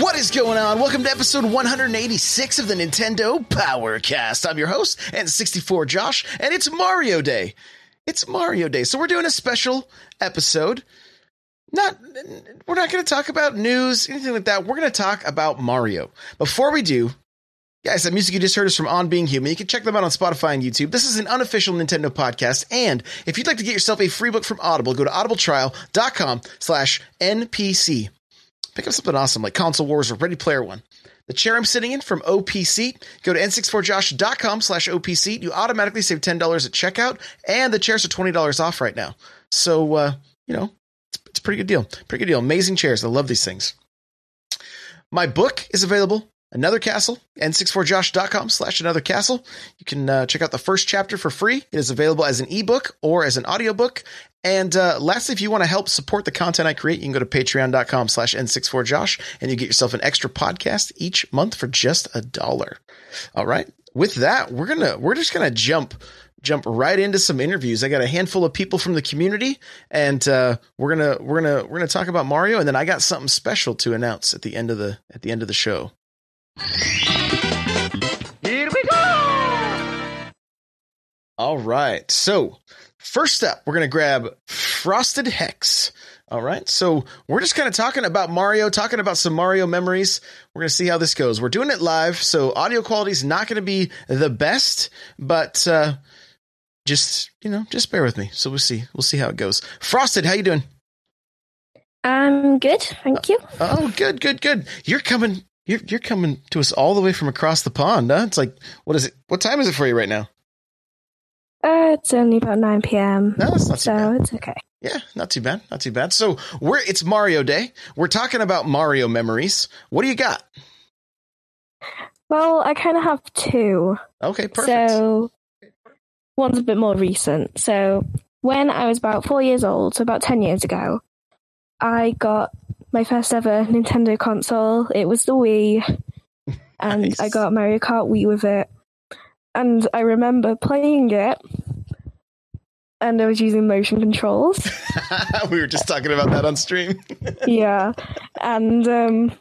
What is going on? Welcome to episode 186 of the Nintendo Powercast. I'm your host, N64 Josh, and it's Mario Day. It's Mario Day. So we're doing a special episode. Not we're not going to talk about news, anything like that. We're going to talk about Mario. Before we do, Guys, that music you just heard is from On Being Human. You can check them out on Spotify and YouTube. This is an unofficial Nintendo podcast. And if you'd like to get yourself a free book from Audible, go to audibletrial.com slash NPC pick up something awesome like Console Wars or Ready Player One. The chair I'm sitting in from OPC. Go to n64josh.com slash OPC. You automatically save $10 at checkout, and the chairs are $20 off right now. So, uh, you know, it's, it's a pretty good deal. Pretty good deal. Amazing chairs. I love these things. My book is available Another Castle, n64josh.com slash another castle. You can uh, check out the first chapter for free. It is available as an ebook or as an audiobook. And uh, lastly, if you want to help support the content I create, you can go to patreon.com slash n64josh and you get yourself an extra podcast each month for just a dollar. All right. With that, we're gonna we're just gonna jump jump right into some interviews. I got a handful of people from the community, and uh, we're gonna we're gonna we're gonna talk about Mario, and then I got something special to announce at the end of the at the end of the show. Here we go! All right. So, first up, we're going to grab Frosted Hex. All right. So, we're just kind of talking about Mario, talking about some Mario memories. We're going to see how this goes. We're doing it live, so audio quality is not going to be the best, but uh just, you know, just bear with me. So, we'll see. We'll see how it goes. Frosted, how you doing? I'm good, thank you. Oh, good, good, good. You're coming you're you're coming to us all the way from across the pond, huh? It's like what is it? What time is it for you right now? Uh, it's only about 9 p.m. No, it's not too so bad. it's okay. Yeah, not too bad, not too bad. So we're it's Mario Day. We're talking about Mario memories. What do you got? Well, I kind of have two. Okay, perfect. So one's a bit more recent. So when I was about four years old, so about 10 years ago, I got my first ever Nintendo console. It was the Wii, and Nice. I got Mario Kart Wii with it. And I remember playing it, and I was using motion controls. we were just talking about that on stream. yeah, and um,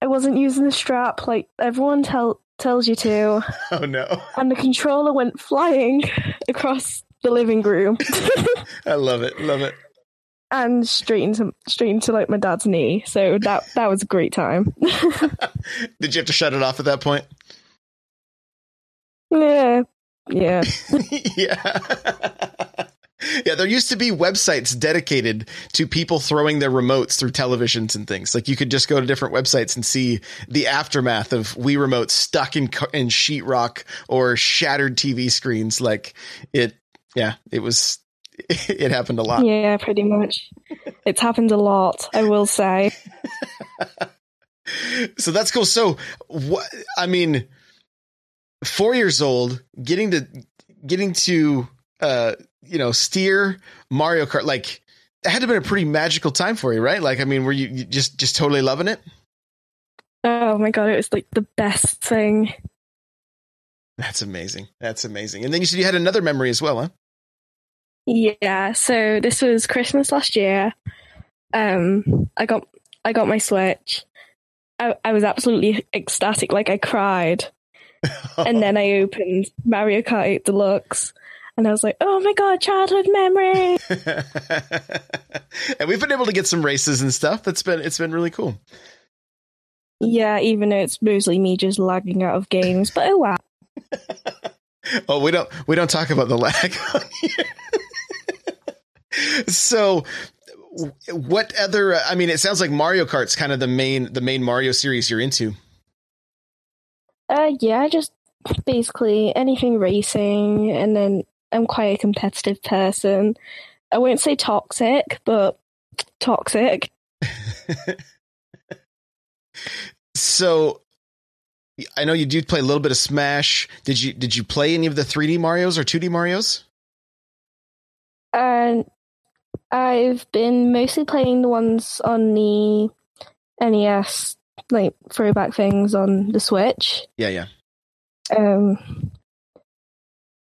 I wasn't using the strap like everyone tell tells you to, oh no. and the controller went flying across the living room I love it. Love it. And straight into straight into like my dad's knee. So that that was a great time. Did you have to shut it off at that point? yeah, yeah, yeah. Yeah, there used to be websites dedicated to people throwing their remotes through televisions and things. Like you could just go to different websites and see the aftermath of Wii remotes stuck in in sheetrock or shattered TV screens. Like it, yeah, it was. It happened a lot. yeah, pretty much. It's happened a lot, I will say. So that's cool. So what? I mean, four years old, getting to getting to uh, you know steer Mario Kart like it had to have been a pretty magical time for you, right? Like, I mean, were you, you just just totally loving it? Oh my god, it was like the best thing. That's amazing. That's amazing. And then you said you had another memory as well, huh? Yeah, so this was Christmas last year. Um, I got I got my Switch. I, I was absolutely ecstatic, like I cried. And then I opened Mario Kart 8 Deluxe, and I was like, "Oh my god, childhood memory!" and we've been able to get some races and stuff. That's been it's been really cool. yeah, even though it's mostly me just lagging out of games, but oh wow. Oh, we don't we don't talk about the lag. So what other? I mean, it sounds like Mario Kart's kind of the main the main Mario series you're into. Uh, yeah, just basically anything racing, and then I'm quite a competitive person. I won't say toxic, but toxic. so I know you do play a little bit of Smash. Did you did you play any of the 3D Mario's or 2D Mario's? And I've been mostly playing the ones on the NES, like throwback things on the Switch. Yeah, yeah. Um,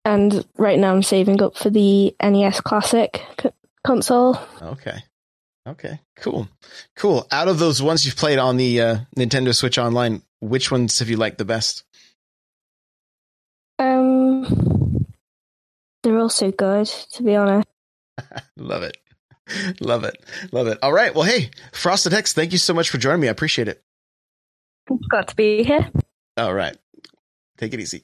and right now I'm saving up for the NES Classic c- console. Okay. Okay. Cool. Cool. Out of those ones you've played on the uh, Nintendo Switch Online, which ones have you liked the best? Um, they're all so good, to be honest. Love it. Love it. Love it. All right. Well, hey, Frosted Hex, thank you so much for joining me. I appreciate it. Got to be here. All right. Take it easy.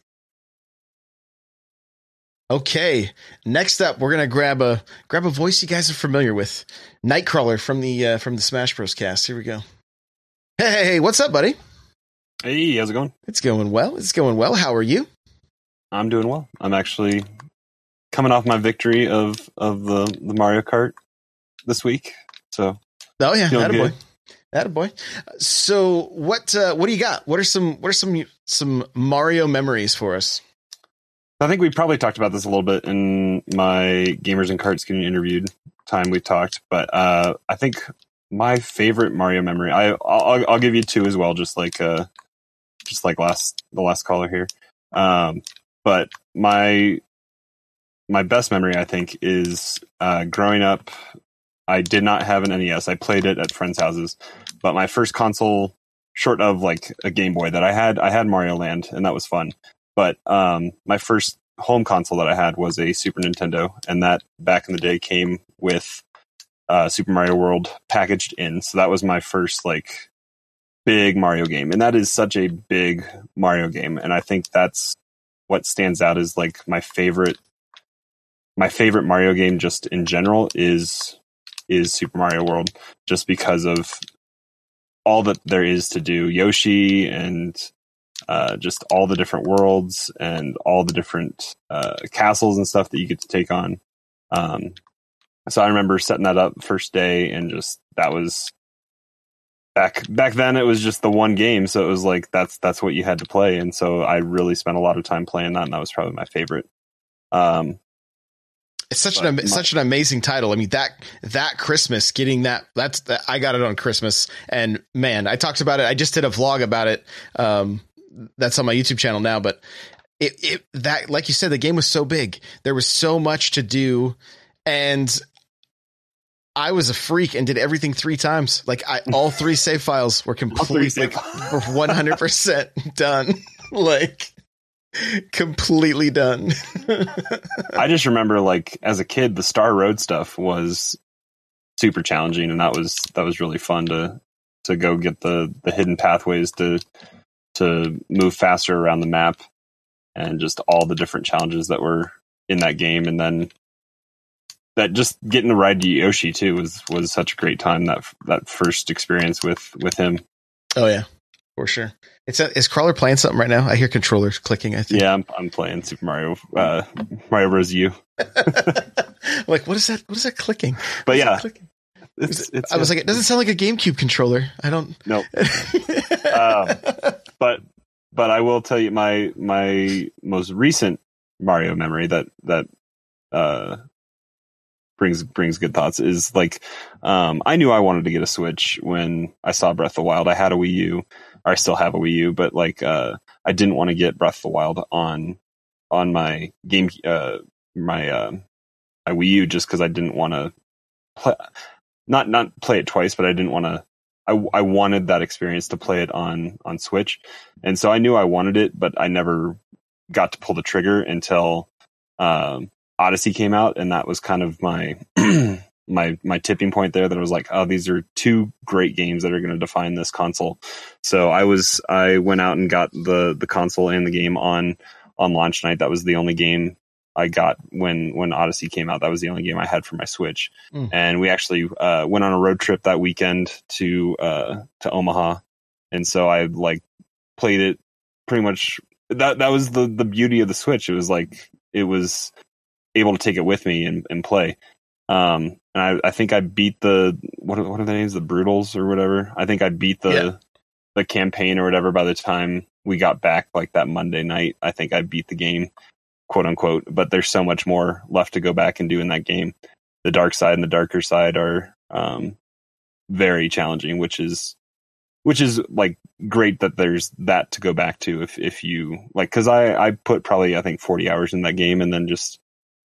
Okay. Next up, we're gonna grab a grab a voice you guys are familiar with, Nightcrawler from the uh, from the Smash Bros. cast. Here we go. Hey, hey, hey, what's up, buddy? Hey, how's it going? It's going well. It's going well. How are you? I'm doing well. I'm actually coming off my victory of of the the Mario Kart this week. So Oh yeah, that boy. That boy. So what uh, what do you got? What are some what are some some Mario memories for us? I think we probably talked about this a little bit in my Gamers and Carts getting interviewed time we talked, but uh, I think my favorite Mario memory. I I'll, I'll give you two as well, just like uh, just like last the last caller here. Um, but my my best memory, I think, is uh, growing up. I did not have an NES. I played it at friends' houses, but my first console, short of like a Game Boy that I had, I had Mario Land, and that was fun. But um, my first home console that I had was a Super Nintendo, and that back in the day came with uh, Super Mario World packaged in. So that was my first like big Mario game, and that is such a big Mario game, and I think that's what stands out as like my favorite. My favorite Mario game, just in general, is is Super Mario World, just because of all that there is to do. Yoshi and uh, just all the different worlds and all the different uh, castles and stuff that you get to take on. Um, so I remember setting that up first day, and just that was back back then. It was just the one game, so it was like that's that's what you had to play, and so I really spent a lot of time playing that, and that was probably my favorite. Um, It's such But an my- such an amazing title. I mean that that Christmas getting that that's that, I got it on Christmas and man, I talked about it. I just did a vlog about it. Um, that's on my YouTube channel now, but it, it that like you said, the game was so big. There was so much to do, and I was a freak and did everything three times. Like I, all three save files were completely like one hundred percent done. like completely done. I just remember like as a kid, the Star Road stuff was super challenging, and that was that was really fun to to go get the the hidden pathways to to move faster around the map, and just all the different challenges that were in that game, and then that just getting to ride Yoshi too was was such a great time that that first experience with with him. Oh yeah, for sure. It's a, is Crawler playing something right now? I hear controllers clicking. I think. Yeah, I'm I'm playing Super Mario uh, Mario Bros. U, like what is that? What is that clicking? but yeah, clicking? it's, it's, I was like, it doesn't sound like a GameCube controller. I don't. no. Um, but but I will tell you my my most recent Mario memory that that uh brings brings good thoughts is like um I knew I wanted to get a Switch when I saw Breath of the Wild. I had a Wii U, or I still have a Wii U, but like uh I didn't want to get Breath of the Wild on on my game uh my uh my Wii U just because I didn't want to play not not play it twice, but I didn't want to I, I wanted that experience to play it on on Switch, and so I knew I wanted it, but I never got to pull the trigger until um, Odyssey came out, and that was kind of my my my tipping point there. That I was like, oh, these are two great games that are going to define this console. So I was I went out and got the the console and the game on on launch night. That was the only game I got when when Odyssey came out. That was the only game I had for my Switch, Mm. and we actually uh, went on a road trip that weekend to uh, to Omaha, and so I like played it pretty much. That that was the the beauty of the Switch. It was like it was able to take it with me and, and play. Um, and I, I think I beat the what are, what are the names the Broodals or whatever. I think I beat the Yeah. the campaign or whatever by the time we got back like that Monday night. I think I beat the game, quote unquote. But there's so much more left to go back and do in that game. The dark side and the darker side are um, very challenging, which is which is like great that there's that to go back to if if you like because I I put probably I think 40 hours in that game and then just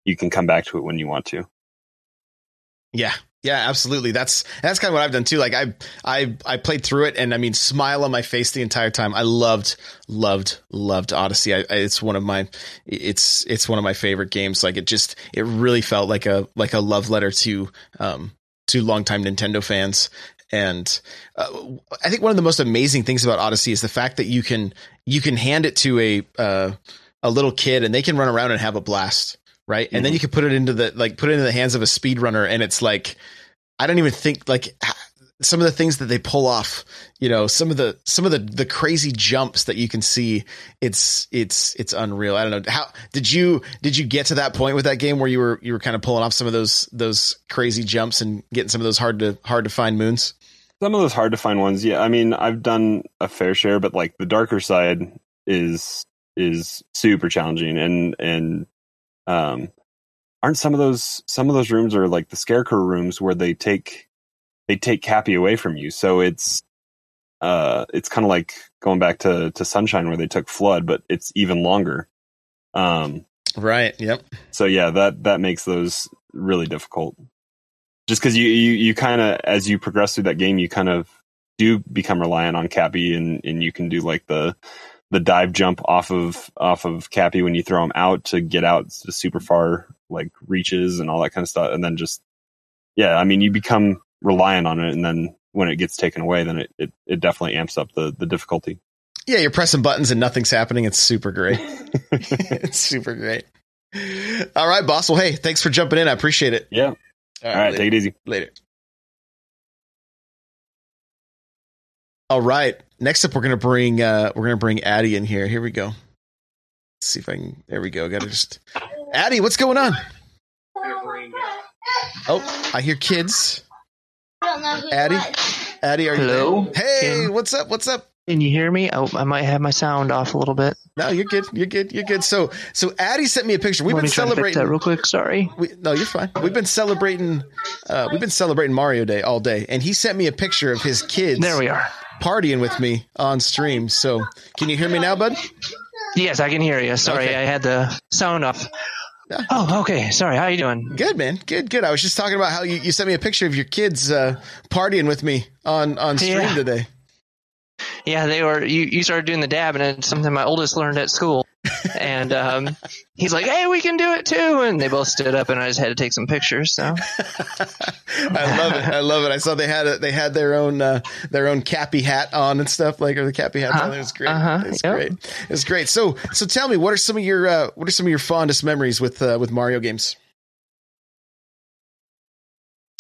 you can come back to it when you want to. Yeah. Yeah, absolutely. That's that's kind of what I've done too. Like I I I played through it and I mean smile on my face the entire time. I loved loved loved Odyssey. I, I, it's one of my it's it's one of my favorite games. Like it just it really felt like a like a love letter to um to longtime Nintendo fans. And uh, I think one of the most amazing things about Odyssey is the fact that you can you can hand it to a uh, a little kid and they can run around and have a blast, right? And then mm-hmm. you can put it into the like put it into the hands of a speedrunner and it's like I don't even think like some of the things that they pull off, you know, some of the some of the the crazy jumps that you can see, it's it's it's unreal. I don't know how did you did you get to that point with that game where you were you were kind of pulling off some of those those crazy jumps and getting some of those hard to hard to find moons? Some of those hard to find ones, yeah. I mean, I've done a fair share, but like the darker side is is super challenging, and and um, aren't some of those some of those rooms are like the scarecrow rooms where they take they take Cappy away from you, so it's uh it's kind of like going back to to Sunshine where they took FLUDD, but it's even longer. Um, Right. Yep. so yeah, that that makes those really difficult. Just because you you, you kind of as you progress through that game, you kind of do become reliant on Cappy, and and you can do like the the dive jump off of off of Cappy when you throw him out to get out to super far like reaches and all that kind of stuff, and then just yeah, I mean you become reliant on it, and then when it gets taken away, then it it, it definitely amps up the the difficulty. Yeah, you're pressing buttons and nothing's happening. It's super great. it's super great. All right, boss. Well, hey, thanks for jumping in. I appreciate it. yeah. All right, later. take it easy. later. All right. Next up, we're gonna bring uh we're gonna bring Addie in here. Here we go. Let's see if I can. There we go. Got to just Addie. What's going on? Oh, I hear kids. Addie, Addie, are you Hello? Hey, Yeah. what's up? What's up? Can you hear me? Oh, I might have my sound off a little bit. No, you're good. You're good. You're good. So, so Addie sent me a picture. We've Let been me try to fix celebrating. that real quick. Sorry. We, no, you're fine. We've been celebrating. Uh, we've been celebrating Mario Day all day, and he sent me a picture of his kids There we are. Partying with me on stream. So, can you hear me now, bud? Yes, I can hear you. Sorry, Okay. I had the sound off. Oh, okay. Sorry. How you doing? Good, man. Good, good. I was just talking about how you, you sent me a picture of your kids uh, partying with me on on stream Yeah. today. Yeah, they were. You, you started doing the dab, and it's something my oldest learned at school. And um, he's like, "Hey, we can do it too!" And they both stood up, and I just had to take some pictures. So I love it. I love it. I saw they had a, they had their own uh, their own cappy hat on and stuff like or the cappy hats on. It was great. Uh-huh. It's Yep. great. It's great. So so tell me, what are some of your uh, what are some of your fondest memories with uh, with Mario games?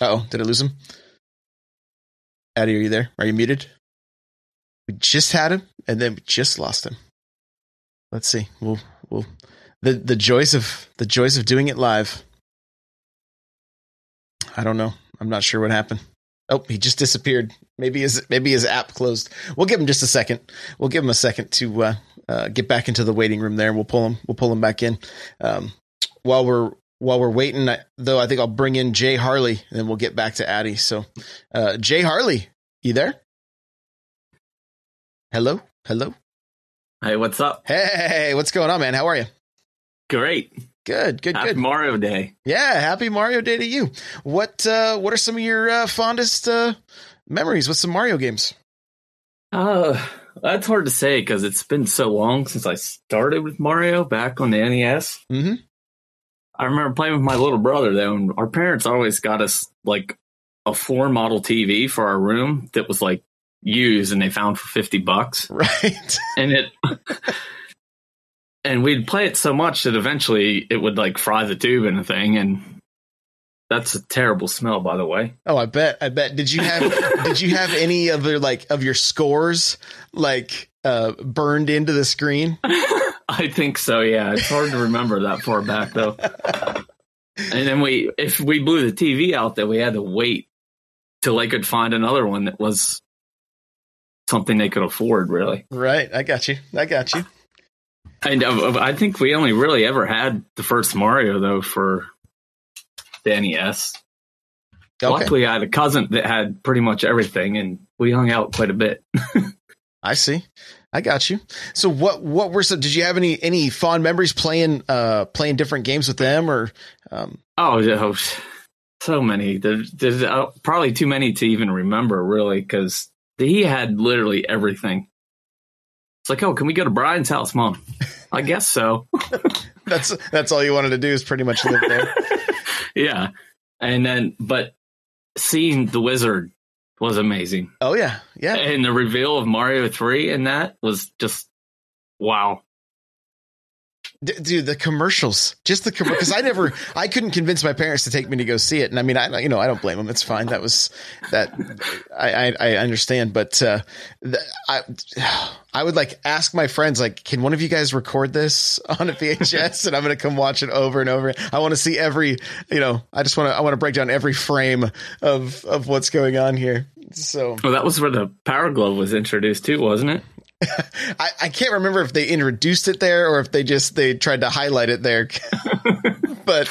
Oh, did I lose him? Addy, are you there? Are you muted? We just had him, and then we just lost him. Let's see. We'll we'll the the joys of the joys of doing it live. I don't know. I'm not sure what happened. Oh, he just disappeared. Maybe his maybe his app closed. We'll give him just a second. We'll give him a second to uh, uh, get back into the waiting room. There, we'll pull him. We'll pull him back in. Um, while we're while we're waiting, I, though, I think I'll bring in Jay Harley, and then we'll get back to Addie. So, uh, Jay Harley, you there? Hello, hello. Hey, what's up? Hey, what's going on, man? How are you? Great. Good, good, Happy good. Mario Day. Yeah, happy Mario Day to you. What uh what are some of your uh, fondest uh memories with some Mario games? Uh, that's hard to say because it's been so long since I started with Mario back on the NES. Mhm. I remember playing with my little brother though, and our parents always got us like a floor model TV for our room that was like used and they found for 50 bucks. Right. And it and we'd play it so much that eventually it would like fry the tube in a thing, and that's a terrible smell, by the way. Oh, I bet. I bet. Did you have Did you have any of the like of your scores like uh burned into the screen? I think so. Yeah, it's hard to remember that far back though. And then we, if we blew the TV out, that we had to wait till they could find another one that was something they could afford. Really, Right. I got you. I got you. and uh, I think we only really ever had the first Mario though for the NES. Okay. Luckily, I had a cousin that had pretty much everything, and we hung out quite a bit. I see. I got you. So what what were some did you have any any fond memories playing uh playing different games with them or um Oh, yeah, so many. There's, there's uh, probably too many to even remember, really, because he had literally everything. It's like, oh, can we go to Brian's house, Mom? I guess so. that's that's all you wanted to do is pretty much live there. yeah, and then, but seeing the wizard was amazing, Oh yeah. Yeah. and the reveal of Mario Three and that was just wow. D- dude, the commercials, just the because I never, I couldn't convince my parents to take me to go see it, and I mean, I you know, I don't blame them. It's fine. That was that, I I, I understand, but uh, the, I I would like ask my friends, like, can one of you guys record this on a VHS, and I'm gonna come watch it over and over. I want to see every, you know, I just want to I want to break down every frame of of what's going on here. So Well, that was where the Power Glove was introduced too, wasn't it? I, I can't remember if they introduced it there or if they just they tried to highlight it there. but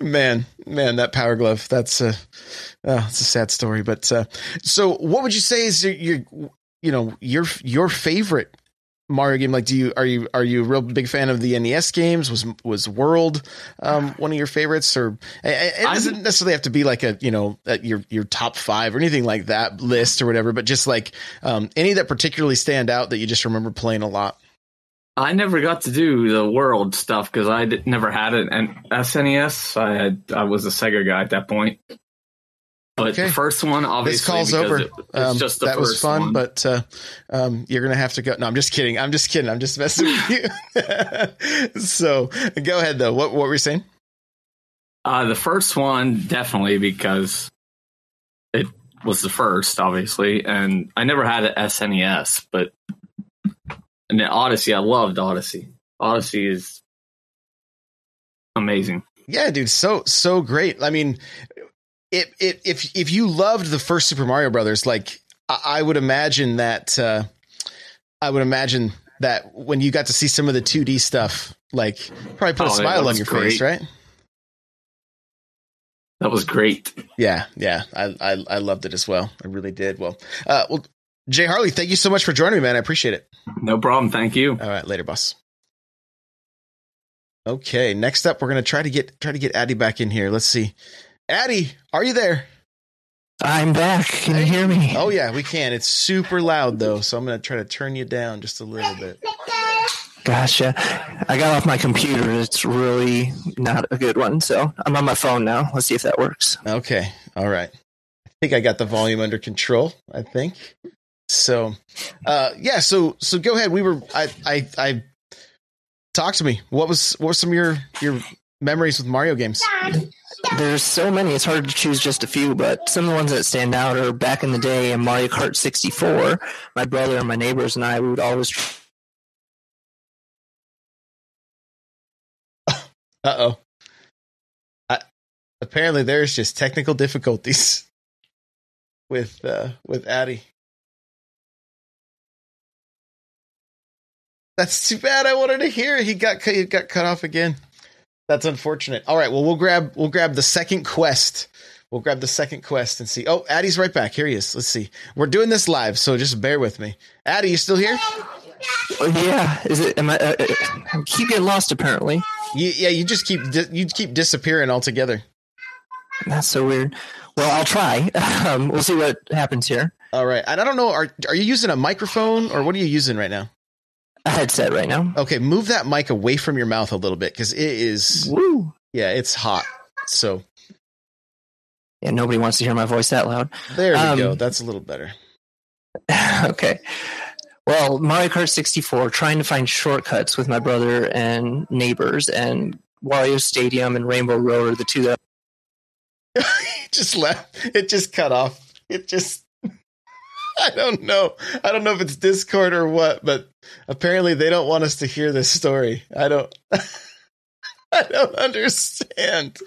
man, man, that power glove, that's a oh, it's a sad story. But uh, so what would you say is your, your you know your your favorite Mario game? Like, do you are you are you a real big fan of the NES games? Was was World um, one of your favorites, or it it doesn't necessarily have to be like a you know a, your your top five or anything like that list or whatever, but just like um, any that particularly stand out that you just remember playing a lot. I never got to do the world stuff because I did, never had it. And SNES, I had I was a Sega guy at that point. But Okay. the first one, obviously, this call's over. It, it's Um, just the that was fun, one. but uh, um, you're gonna have to go. No, I'm just kidding. I'm just kidding. I'm just messing with you. so go ahead though. What what were you saying? Uh, the first one, definitely, because it was the first, obviously, and I never had an SNES, but and then Odyssey, I loved Odyssey. Odyssey is amazing. Yeah, dude, so so great. I mean, it, if if you loved the first Super Mario Brothers, like I, I would imagine that uh, I would imagine that when you got to see some of the 2D stuff, like probably put a Oh, smile on your face, right? That was great. Yeah, yeah, I, I I loved it as well. I really did. Well, uh, well, Jay Harley, thank you so much for joining me, man. I appreciate it. No problem. Thank you. All right, later, boss. Okay, next up, we're gonna try to get try to get Addy back in here. Let's see, Addy, are you there? I'm back. Can you hear me? Oh yeah, we can. It's super loud though, so I'm gonna try to turn you down just a little bit. Gotcha. I got off my computer. It's really not a good one. So I'm on my phone now. Let's see if that works. Okay, all right. I think I got the volume under control. I think so. Uh, yeah. So so go ahead. We were I I I talk to me. What was what were some of your your memories with Mario games? There's so many. It's hard to choose just a few, but some of the ones that stand out are back in the day in Mario Kart 64. My brother and my neighbors and I we would always Uh oh. Apparently, there's just technical difficulties with uh, with Addy. That's too bad. I wanted to hear it. He got cut- he got cut off again. That's unfortunate. All right. Well, we'll grab we'll grab the second quest. We'll grab the second quest and see. Oh, Addy's right back. Here he is. Let's see. We're doing this live, so just bear with me. Addy, you still here? Oh, yeah. Is it? Am I? Uh, uh, I keep getting lost. Apparently, You, yeah, you just keep di- you keep disappearing altogether. that's so weird. Well, I'll try. Um, we'll see what happens here. All right. And I don't know. Are are you using a microphone or what are you using right now? A headset right now. Okay, move that mic away from your mouth a little bit because it is. Woo. Yeah, it's hot. So Yeah, nobody wants to hear my voice that loud. there we Um, go. That's a little better. okay. Well, Mario Kart 64, trying to find shortcuts with my brother and neighbors, and Wario Stadium and Rainbow Road are the two that just left. It just cut off. It just. I don't know. I don't know if it's Discord or what, but apparently they don't want us to hear this story. I don't. I don't understand.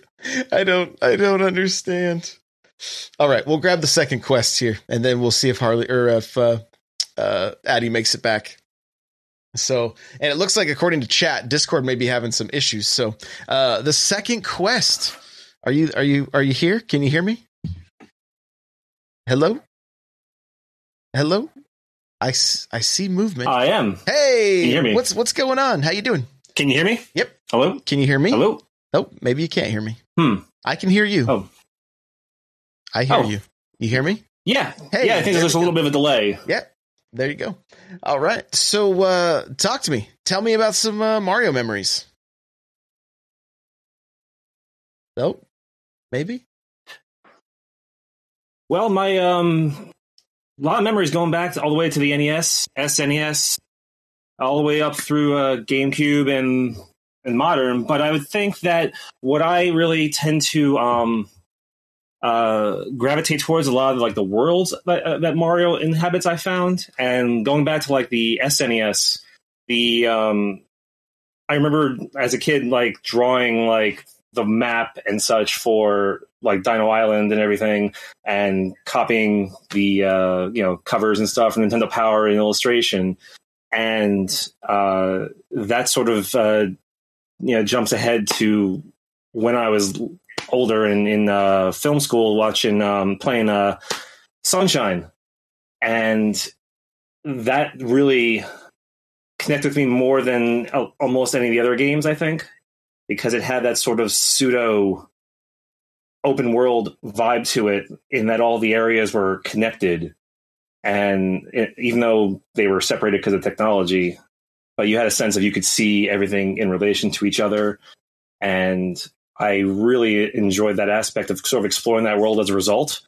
I don't. I don't understand. All right, we'll grab the second quest here, and then we'll see if Harley or if uh, uh, Addy makes it back. So, and it looks like according to chat, Discord may be having some issues. So, uh, the second quest. Are you are you are you here? Can you hear me? Hello? Hello? I, I see movement. I am. hey, Can you hear me? what's what's going on? How you doing? Can you hear me? Yep. Hello? Can you hear me? Hello? Oh, maybe you can't hear me. Hmm. I can hear you. Oh. I hear Oh. you. You hear me? Yeah. Hey, yeah, I think there's a little bit of a delay. Yeah. There you go. All right. So uh talk to me. Tell me about some uh, Mario memories. Oh, maybe. Well, my um a lot of memories going back all the way to the NES, SNES, all the way up through uh, GameCube and and modern. But I would think that what I really tend to um uh gravitate towards a lot of like the worlds that, uh, that Mario inhabits. I found, and going back to like the SNES, the um I remember as a kid like drawing like the map and such for like Dino Island and everything and copying the uh, you know covers and stuff from Nintendo Power and illustration, and uh, that sort of uh, you know jumps ahead to when I was older and in uh, film school watching um, playing uh, Sunshine, and that really connected with me more than al- almost any of the other games. I think because it had that sort of pseudo open world vibe to it in that all the areas were connected. And it, even though they were separated because of technology but you had a sense of you could see everything in relation to each other. And i really enjoyed that aspect of sort of exploring that world as a result.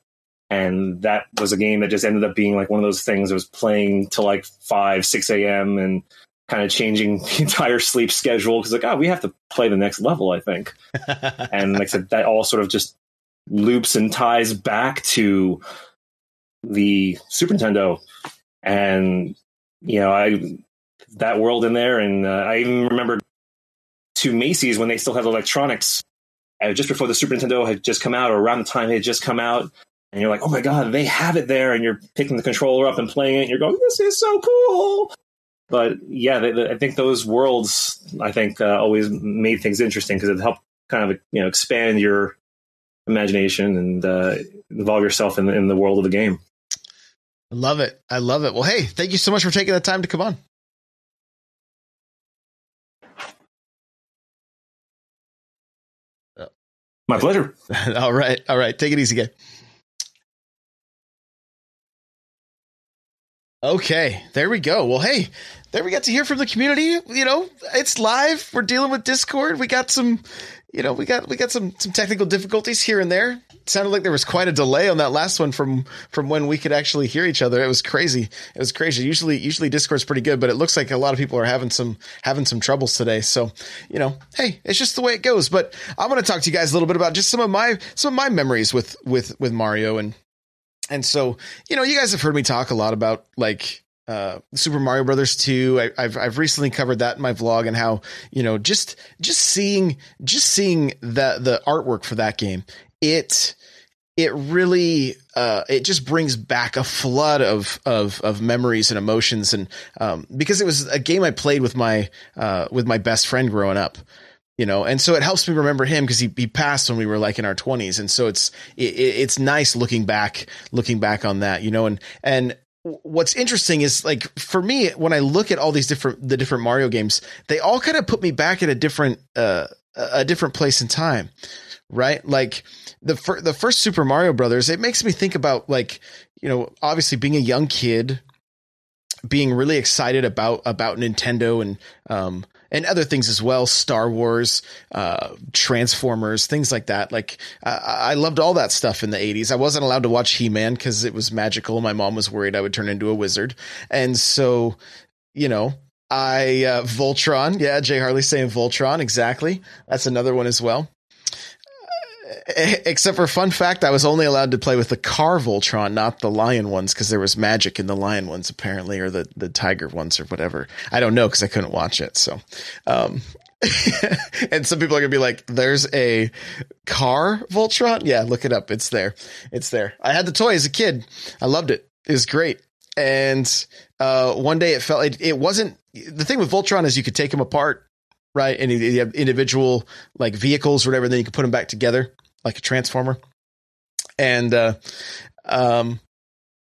And that was a game that just ended up being like one of those things that was playing till like 5 6 a.m and kind of changing the entire sleep schedule because like oh we have to play the next level i think. And like I said, that all sort of just loops and ties back to the Super Nintendo, and you know, I that world in there, and uh, I even remember to Macy's when they still had electronics, uh, just before the Super Nintendo had just come out, or around the time it had just come out. And you're like, oh my god, they have it there, and you're picking the controller up and playing it. And you're going, this is so cool. But yeah, they, they- I think those worlds, I think, uh, always made things interesting because it helped kind of you know expand your imagination and uh, involve yourself in the, in the world of the game. I love it. I love it. Well, hey, thank you so much for taking the time to come on. My pleasure. all right. All right. Take it easy, guy. Okay, there we go. Well, hey, there we got to hear from the community. You know, it's live. We're dealing with Discord. We got some, you know, we got we got some some technical difficulties here and there. It sounded like there was quite a delay on that last one from from when we could actually hear each other. It was crazy. It was crazy. Usually usually Discord's pretty good, but it looks like a lot of people are having some having some troubles today. So, you know, hey, it's just the way it goes. But I want to talk to you guys a little bit about just some of my some of my memories with with with Mario and and so, you know, you guys have heard me talk a lot about like uh, Super Mario Brothers 2. I, I've I've recently covered that in my vlog and how you know just just seeing just seeing the the artwork for that game it it really uh, it just brings back a flood of of of memories and emotions and um, because it was a game I played with my uh, with my best friend growing up you know and so it helps me remember him because he, he passed when we were like in our 20s and so it's it, it's nice looking back looking back on that you know and and what's interesting is like for me when i look at all these different the different mario games they all kind of put me back at a different uh a different place in time right? Like the fir- the first super mario brothers it makes me think about like you know obviously being a young kid being really excited about about Nintendo and um, and other things as well, Star Wars, uh, Transformers, things like that. Like I loved all that stuff in the '80s. I wasn't allowed to watch He Man because it was magical. My mom was worried I would turn into a wizard, and so you know. I uh, Voltron, yeah, Jay Harley saying Voltron, exactly. That's another one as well except for fun fact, I was only allowed to play with the car Voltron, not the lion ones, because there was magic in the lion ones apparently, or the the tiger ones, or whatever. I don't know because I couldn't watch it. So, um, and some people are gonna be like, "There's a car Voltron." Yeah, look it up. It's there. It's there. I had the toy as a kid. I loved it. It was great. And uh, one day it felt it, it wasn't the thing with Voltron is you could take them apart right? And you have individual like vehicles whatever, and then you can put them back together like a transformer. And uh, um,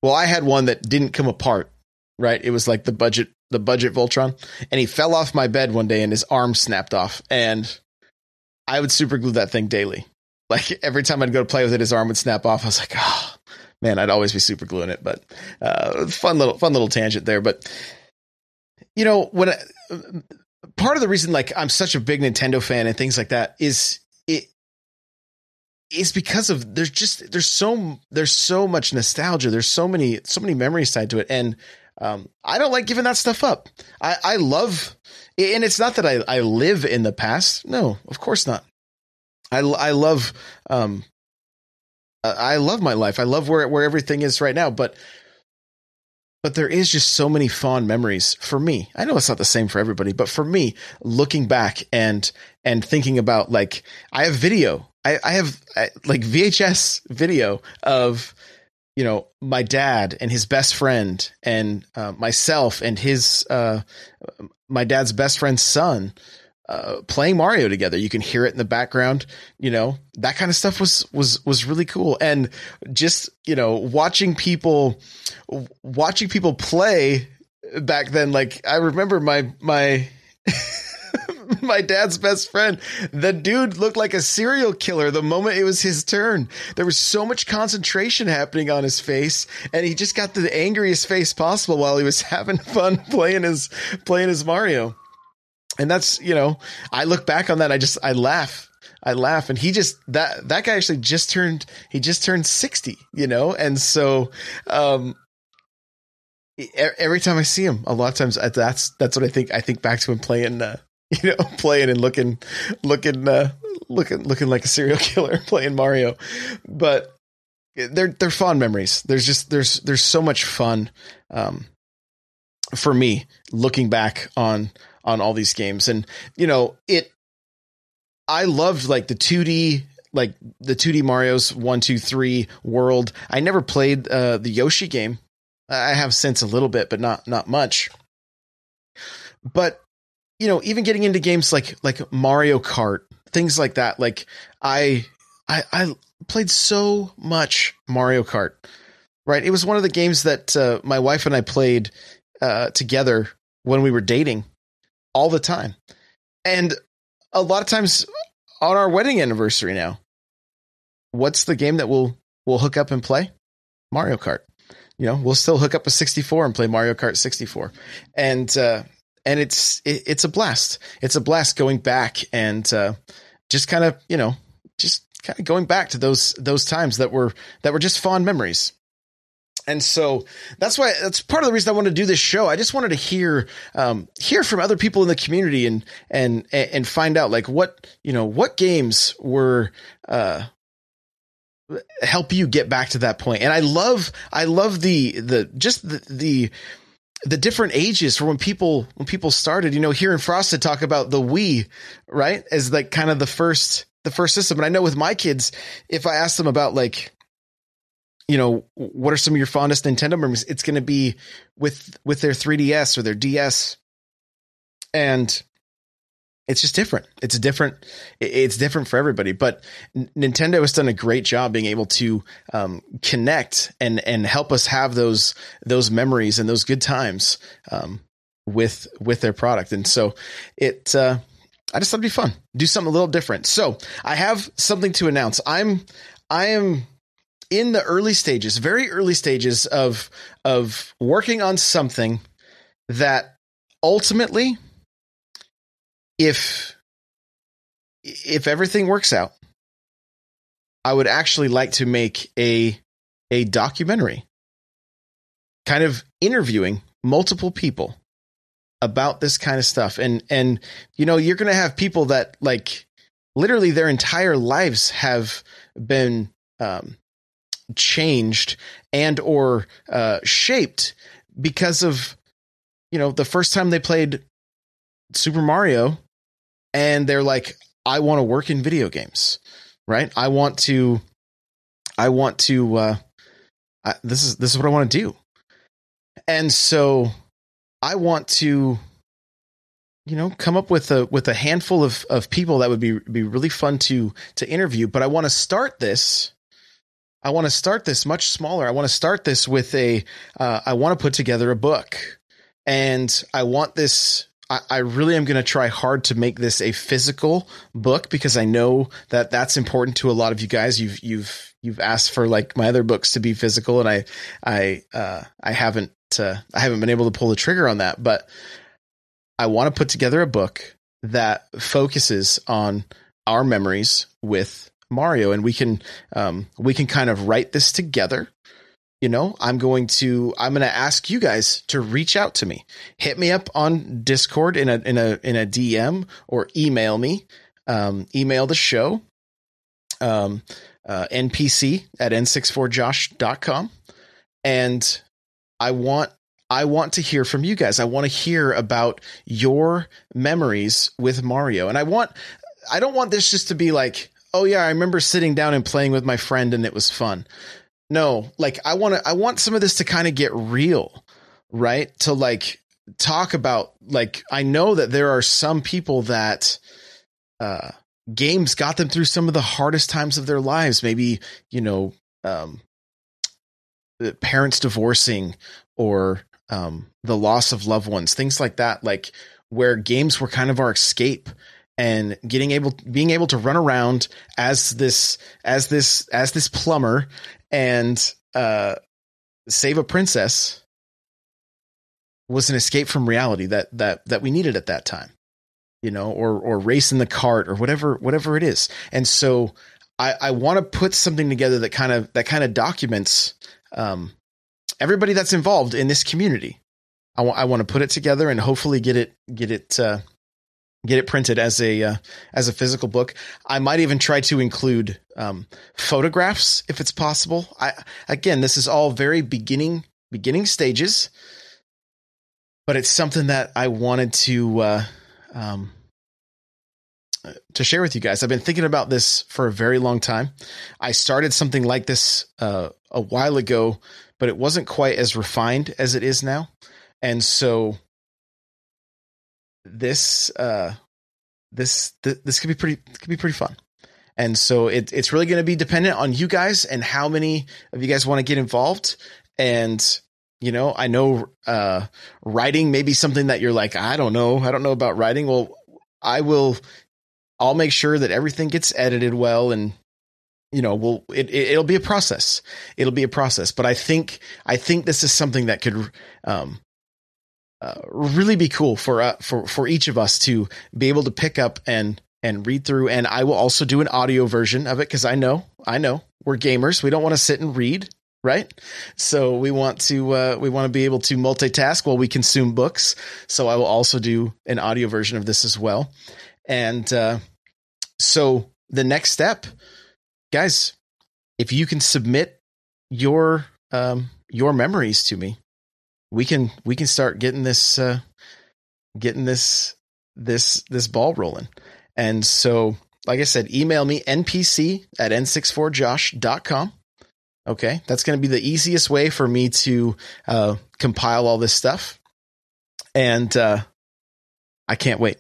well, I had one that didn't come apart. Right, it was like the budget, the budget Voltron, and he fell off my bed one day, and his arm snapped off, and I would super glue that thing daily. Like every time I'd go to play with it, his arm would snap off. I was like, oh man, I'd always be super gluing it. But uh, fun little, fun little tangent there. But you know, when I, part of the reason like I'm such a big Nintendo fan and things like that is it is because of there's just there's so there's so much nostalgia. There's so many so many memories tied to it, and um, I don't like giving that stuff up. I I love, and it's not that I I live in the past. No, of course not. I I love um I love my life. I love where where everything is right now, but but there is just so many fond memories for me. I know it's not the same for everybody, but for me, looking back and and thinking about like I have video I, I have I, like VHS video of you know my dad and his best friend and uh, myself and his uh, my dad's best friend's son uh, playing Mario together. You can hear it in the background. You know that kind of stuff was was was really cool. And just you know watching people watching people play back then. Like I remember my my. my dad's best friend. The dude looked like a serial killer the moment it was his turn. There was so much concentration happening on his face, and he just got the angriest face possible while he was having fun playing his playing his Mario. And that's you know, I look back on that, I just I laugh. I laugh and he just that that guy actually just turned he just turned 60, you know? And so um every time I see him, a lot of times that's that's what I think. I think back to him playing uh, you know, playing and looking, looking, uh, looking, looking like a serial killer playing Mario. But they're they're fond memories. There's just there's there's so much fun um, for me looking back on on all these games, and you know it. I loved like the 2D like the 2D Mario's one, two, three world. I never played uh, the Yoshi game. I have since a little bit, but not not much. But you know, even getting into games like like Mario Kart, things like that. Like I I I played so much Mario Kart. Right? It was one of the games that uh, my wife and I played uh, together when we were dating all the time. And a lot of times on our wedding anniversary now, what's the game that we'll we'll hook up and play? Mario Kart. You know, we'll still hook up a 64 and play Mario Kart 64. And uh, and it's it, it's a blast. It's a blast going back and uh, just kind of you know just kind of going back to those those times that were that were just fond memories. And so that's why that's part of the reason I wanted to do this show. I just wanted to hear um, hear from other people in the community and and and find out like what you know what games were uh, help you get back to that point. And I love I love the the just the the the different ages for when people when people started. You know, here in Frosted talk about the Wii, right, as like kind of the first the first system. And I know with my kids, if I ask them about like, you know, what are some of your fondest Nintendo memories, it's going to be with with their 3DS or their DS, and it's just different. It's different. It's different for everybody. But Nintendo has done a great job being able to um, connect and and help us have those those memories and those good times um, with with their product. And so it. Uh, I just thought it'd be fun. Do something a little different. So I have something to announce. I'm I am in the early stages, very early stages of of working on something that ultimately, if if everything works out, I would actually like to make a a documentary, kind of interviewing multiple people about this kind of stuff, and and you know you're going to have people that like literally their entire lives have been um, changed and or uh, shaped because of you know the first time they played Super Mario and they're like I want to work in video games right I want to I want to uh I, this is this is what I want to do and so I want to you know come up with a with a handful of of people that would be be really fun to to interview but I want to start this I want to start this much smaller. I want to start this with a. Uh, I want to put together a book, and I want this. I, really am going to try hard to make this a physical book because I know that that's important to a lot of you guys. You've you've you've asked for like my other books to be physical, and I I uh, I haven't uh, I haven't been able to pull the trigger on that, but I want to put together a book that focuses on our memories with Mario, and we can um, we can kind of write this together. You know, I'm going to I'm going to ask you guys to reach out to me. Hit me up on Discord in a in a in a DM or email me. Um, email the show. Um, uh, npc at n64josh.com and I want I want to hear from you guys. I want to hear about your memories with Mario. And I want I don't want this just to be like oh yeah, I remember sitting down and playing with my friend and it was fun. No, like I want to I want some of this to kind of get real, right? To like talk about like I know that there are some people that uh games got them through some of the hardest times of their lives, maybe, you know, um parents divorcing or um the loss of loved ones, things like that, like where games were kind of our escape and getting able being able to run around as this as this as this plumber and uh save a princess was an escape from reality that that that we needed at that time you know or or race in the cart or whatever whatever it is. And so i i want to put something together that kind of that kind of documents um everybody that's involved in this community. I want i want to put it together and hopefully get it get it uh get it printed as a uh, as a physical book. I might even try to include um, photographs if it's possible. I again, this is all very beginning beginning stages, but it's something that I wanted to uh, um, to share with you guys. I've been thinking about this for a very long time. I started something like this uh, a while ago, but it wasn't quite as refined as it is now, and so this uh this th- this could be pretty could be pretty fun. And so it, it's really going to be dependent on you guys and how many of you guys want to get involved. And you know, I know uh, writing may be something that you're like, I don't know, I don't know about writing. Well, I will. I'll make sure that everything gets edited well, and you know, we'll it, it it'll be a process. It'll be a process. But I think I think this is something that could um, uh, really be cool for uh, for for each of us to be able to pick up and and read through. And I will also do an audio version of it because I know I know we're gamers. We don't want to sit and read, right? So we want to uh, we want to be able to multitask while we consume books. So I will also do an audio version of this as well. And uh, so the next step, guys, if you can submit your um, your memories to me we can we can start getting this uh, getting this this this ball rolling. And so, like I said, email me npc at n64josh.com. Okay, that's going to be the easiest way for me to uh, compile all this stuff, and uh, I can't wait.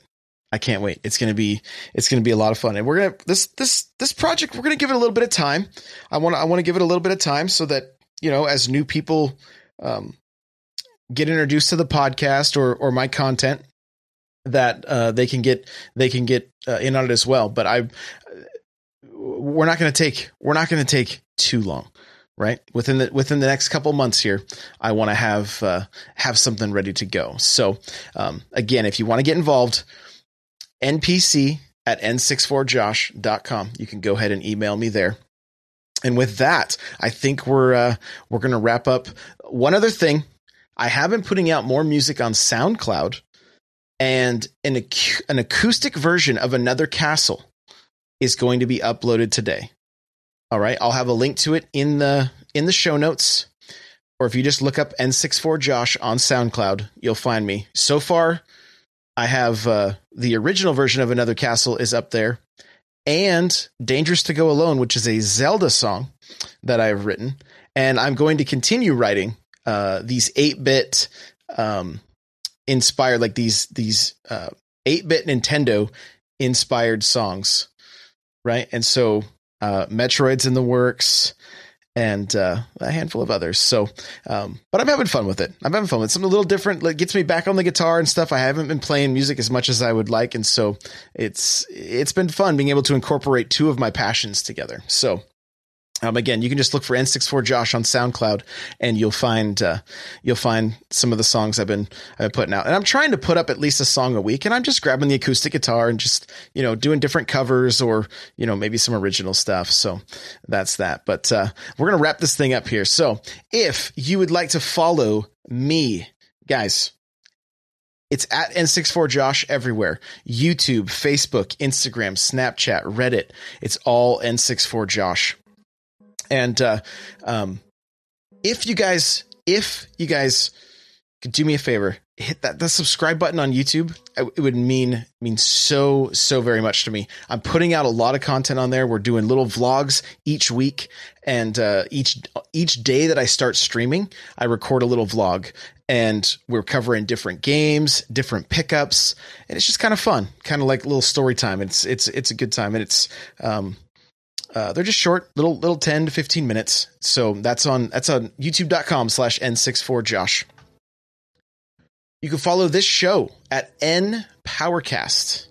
I can't wait. It's gonna be it's gonna be a lot of fun, and we're gonna this this this project. We're gonna give it a little bit of time. I want I want to give it a little bit of time so that you know as new people um, get introduced to the podcast or or my content that uh, they can get they can get uh, in on it as well. But I we're not going to take we're not going to take too long. right within the within the next couple months here i want to have uh, have something ready to go so um, again if you want to get involved npc at n64josh.com you can go ahead and email me there and with that i think we're uh, we're gonna wrap up one other thing i have been putting out more music on soundcloud and an, ac- an acoustic version of another castle is going to be uploaded today. All right, I'll have a link to it in the in the show notes, or if you just look up N64 Josh on SoundCloud, you'll find me. So far, I have uh, the original version of Another Castle is up there, and Dangerous to Go Alone, which is a Zelda song that I've written, and I'm going to continue writing uh, these eight bit um, inspired, like these these eight uh, bit Nintendo inspired songs, right? And so uh, Metroid's in the works, and uh, a handful of others. So, um, but I'm having fun with it. I'm having fun with it. Something a little different. Like gets me back on the guitar and stuff. I haven't been playing music as much as I would like, and so it's it's been fun being able to incorporate two of my passions together. So um, again, you can just look for N64 Josh on SoundCloud, and you'll find uh, you'll find some of the songs I've been putting out. And I'm trying to put up at least a song a week, and I'm just grabbing the acoustic guitar and just you know doing different covers or you know maybe some original stuff. So that's that. But uh, we're gonna wrap this thing up here. So if you would like to follow me, guys, it's at N64Josh everywhere. YouTube, Facebook, Instagram, Snapchat, Reddit. It's all N64Josh. And uh, um, if you guys, if you guys could do me a favor, hit that the subscribe button on YouTube. It would mean mean so so very much to me. I'm putting out a lot of content on there. We're doing little vlogs each week, and uh, each each day that I start streaming, I record a little vlog, and we're covering different games, different pickups, and it's just kind of fun, kind of like little story time. It's it's it's a good time, and it's um, uh, they're just short, little little 10 to 15 minutes. So that's on that's on youtube.com slash N64Josh. You can follow this show at N Powercast.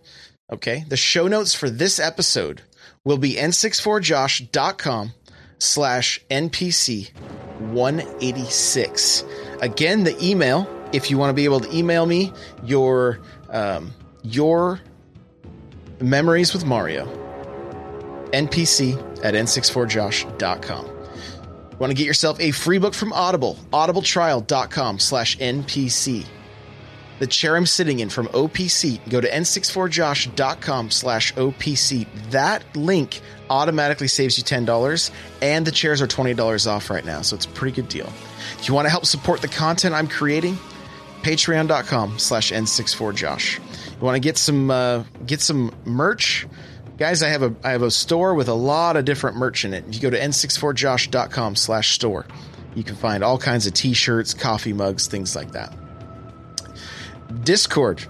Okay. The show notes for this episode will be N64Josh.com slash NPC 186. Again, the email, if you want to be able to email me your um, your memories with Mario npc at n64josh.com. Want to get yourself a free book from Audible, audibletrial.com slash NPC. The chair I'm sitting in from OPC, go to n64josh.com slash OPC. That link automatically saves you $10, and the chairs are $20 off right now, so it's a pretty good deal. If you want to help support the content I'm creating, patreon.com slash n64josh. You want to get some uh, get some merch? Guys i have a i have a store with a lot of different merch in it. If you go to n64josh.com slash store. You can find all kinds of t-shirts coffee mugs things like that. Discord.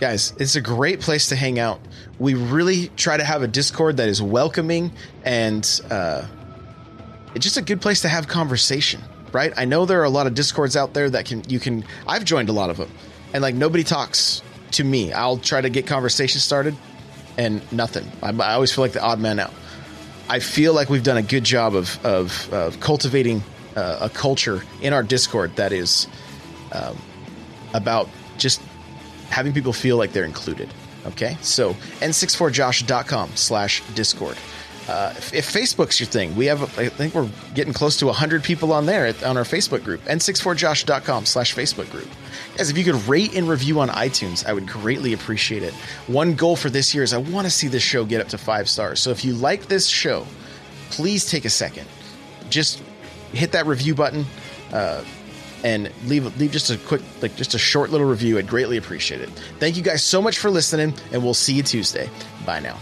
Guys it's a great place to hang out. We really try to have a discord that is welcoming and uh, it's just a good place to have conversation right? I know there are a lot of discords out there that can you can i've joined a lot of them and like nobody talks to me. I'll try to get conversations started and nothing. I, I, always feel like the odd man out. I feel like we've done a good job of of, of cultivating uh, a culture in our Discord that is um, about just having people feel like they're included. Okay, so n64josh.com slash Discord. Uh, if, if, Facebook's your thing, we have, I think we're getting close to 100 people on there at, on our Facebook group, n64josh.com slash Facebook group. Guys, if you could rate and review on iTunes, I would greatly appreciate it. One goal for this year is I want to see this show get up to five stars. So if you like this show, please take a second. Just hit that review button uh, and leave leave just a quick, like just a short little review. I'd greatly appreciate it. Thank you guys so much for listening, and we'll see you Tuesday. Bye now.